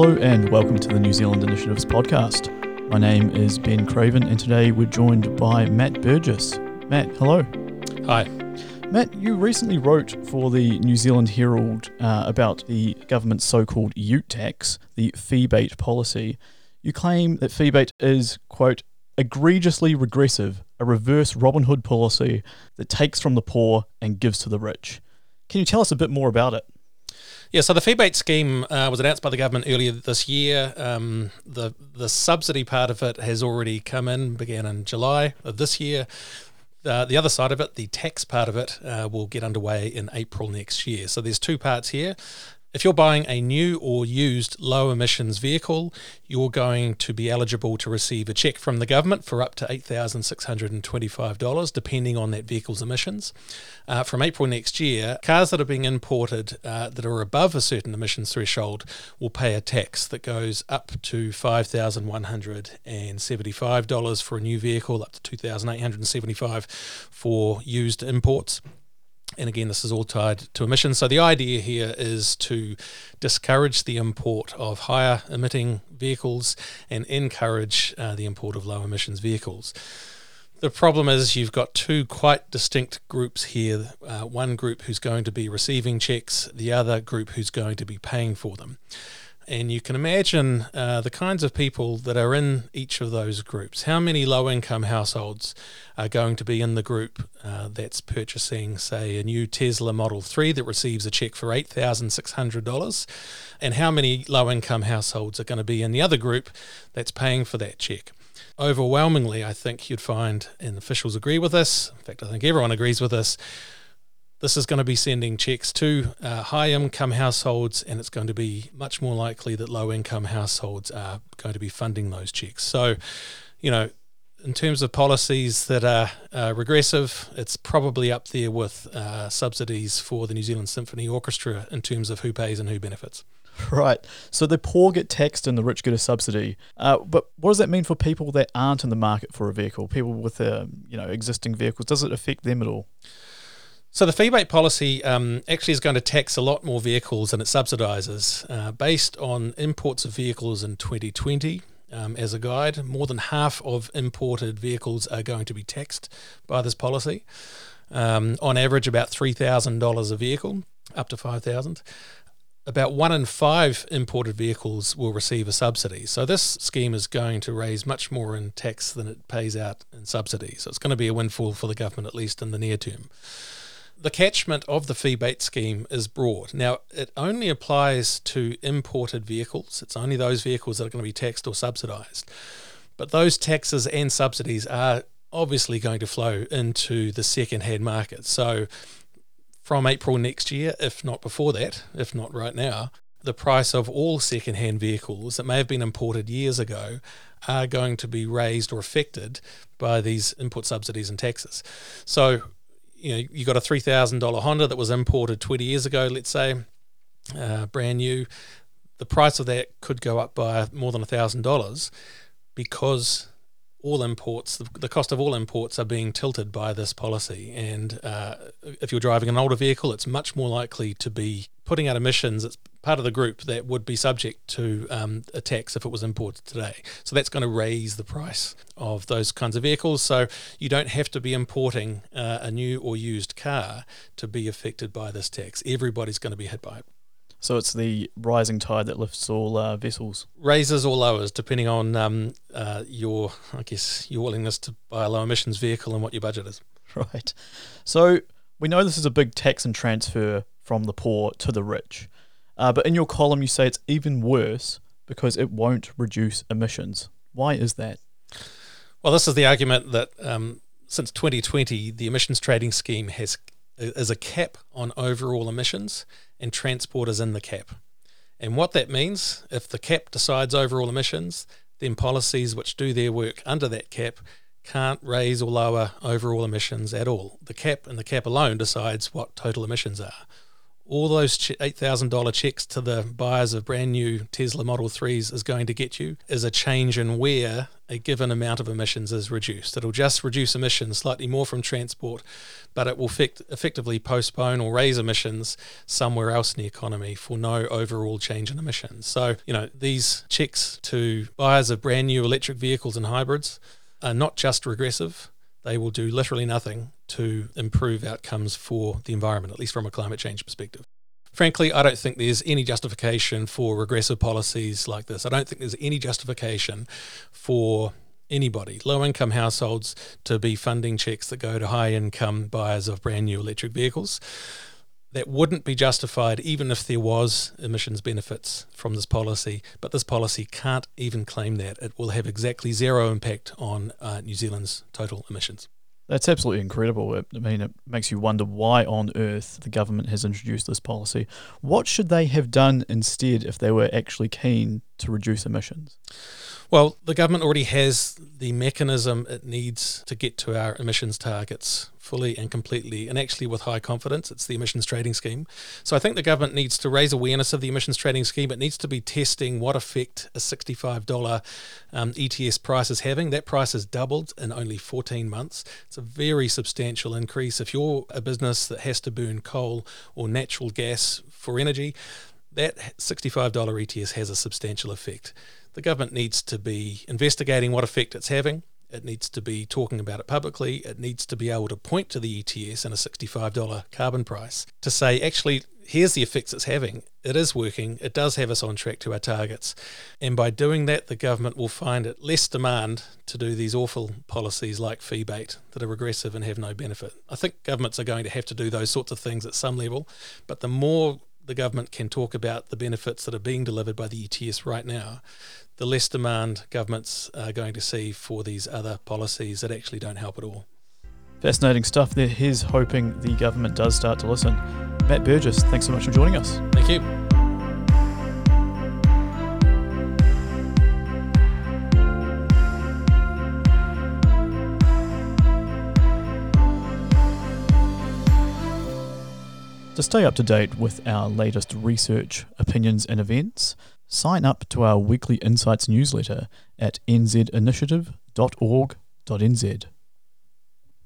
Hello and welcome to the New Zealand Initiatives podcast. My name is Ben Craven and today we're joined by Matt Burgess. Matt, hello. Hi. Matt, you recently wrote for the New Zealand Herald uh, about the government's so called ute tax, the feebate policy. You claim that feebate is, quote, egregiously regressive, a reverse Robin Hood policy that takes from the poor and gives to the rich. Can you tell us a bit more about it? Yeah, so the feebate scheme uh, was announced by the government earlier this year. Um, the the subsidy part of it has already come in, began in July of this year. Uh, the other side of it, the tax part of it, uh, will get underway in April next year. So there's two parts here. If you're buying a new or used low emissions vehicle, you're going to be eligible to receive a check from the government for up to $8,625, depending on that vehicle's emissions. Uh, from April next year, cars that are being imported uh, that are above a certain emissions threshold will pay a tax that goes up to $5,175 for a new vehicle, up to $2,875 for used imports. And again, this is all tied to emissions. So the idea here is to discourage the import of higher emitting vehicles and encourage uh, the import of low emissions vehicles. The problem is you've got two quite distinct groups here. Uh, one group who's going to be receiving checks, the other group who's going to be paying for them. And you can imagine uh, the kinds of people that are in each of those groups. How many low income households are going to be in the group uh, that's purchasing, say, a new Tesla Model 3 that receives a check for $8,600? And how many low income households are going to be in the other group that's paying for that check? Overwhelmingly, I think you'd find, and officials agree with this, in fact, I think everyone agrees with this this is going to be sending checks to uh, high income households, and it's going to be much more likely that low income households are going to be funding those checks. So, you know, in terms of policies that are uh, regressive, it's probably up there with uh, subsidies for the New Zealand Symphony Orchestra in terms of who pays and who benefits. Right. So the poor get taxed and the rich get a subsidy. Uh, but what does that mean for people that aren't in the market for a vehicle? People with, uh, you know, existing vehicles. Does it affect them at all? So the feebate policy um, actually is going to tax a lot more vehicles than it subsidises. Uh, based on imports of vehicles in 2020, um, as a guide, more than half of imported vehicles are going to be taxed by this policy. Um, on average, about three thousand dollars a vehicle, up to five thousand. About one in five imported vehicles will receive a subsidy. So this scheme is going to raise much more in tax than it pays out in subsidy. So it's going to be a windfall for the government, at least in the near term the catchment of the feebate scheme is broad. Now, it only applies to imported vehicles. It's only those vehicles that are going to be taxed or subsidised. But those taxes and subsidies are obviously going to flow into the second-hand market. So, from April next year, if not before that, if not right now, the price of all second-hand vehicles that may have been imported years ago are going to be raised or affected by these input subsidies and taxes. So you know, you got a three thousand dollar Honda that was imported twenty years ago, let's say, uh, brand new. The price of that could go up by more than thousand dollars because all imports, the, the, cost of all imports are being tilted by this policy. And uh, if you're driving an older vehicle, it's much more likely to be putting out emissions. It's part of the group that would be subject to um, a tax if it was imported today. So that's going to raise the price of those kinds of vehicles. So you don't have to be importing uh, a new or used car to be affected by this tax. Everybody's going to be hit by it. So it's the rising tide that lifts all uh, vessels. Raises or lowers, depending on um, uh, your, I guess, your willingness to buy a low emissions vehicle and what your budget is. Right. So we know this is a big tax and transfer from the poor to the rich. Uh, but in your column, you say it's even worse because it won't reduce emissions. Why is that? Well, this is the argument that um, since 2020, the emissions trading scheme has is a cap on overall emissions, and transport is in the cap. And what that means, if the cap decides overall emissions, then policies which do their work under that cap can't raise or lower overall emissions at all. The cap and the cap alone decides what total emissions are. All those $8,000 checks to the buyers of brand new Tesla Model 3s is going to get you is a change in where a given amount of emissions is reduced. It'll just reduce emissions slightly more from transport, but it will effect- effectively postpone or raise emissions somewhere else in the economy for no overall change in emissions. So, you know, these checks to buyers of brand new electric vehicles and hybrids are not just regressive, they will do literally nothing to improve outcomes for the environment, at least from a climate change perspective. Frankly, I don't think there's any justification for regressive policies like this. I don't think there's any justification for anybody, low income households, to be funding checks that go to high income buyers of brand new electric vehicles that wouldn't be justified even if there was emissions benefits from this policy. But this policy can't even claim that. It will have exactly zero impact on uh, New Zealand's total emissions. That's absolutely incredible. I mean, it makes you wonder why on earth the government has introduced this policy. What should they have done instead if they were actually keen to reduce emissions? Well, the government already has the mechanism it needs to get to our emissions targets fully and completely, and actually with high confidence. It's the emissions trading scheme. So I think the government needs to raise awareness of the emissions trading scheme. It needs to be testing what effect a $65 um, ETS price is having. That price has doubled in only 14 months. It's a very substantial increase. If you're a business that has to burn coal or natural gas for energy, that $65 ETS has a substantial effect. The government needs to be investigating what effect it's having. It needs to be talking about it publicly. It needs to be able to point to the ETS and a $65 carbon price to say, actually, here's the effects it's having. It is working. It does have us on track to our targets. And by doing that, the government will find it less demand to do these awful policies like feebate that are regressive and have no benefit. I think governments are going to have to do those sorts of things at some level. But the more the government can talk about the benefits that are being delivered by the ETS right now, the less demand governments are going to see for these other policies that actually don't help at all. Fascinating stuff there. Here's hoping the government does start to listen. Matt Burgess, thanks so much for joining us. Thank you. To stay up to date with our latest research, opinions, and events, sign up to our weekly Insights newsletter at nzinitiative.org.nz.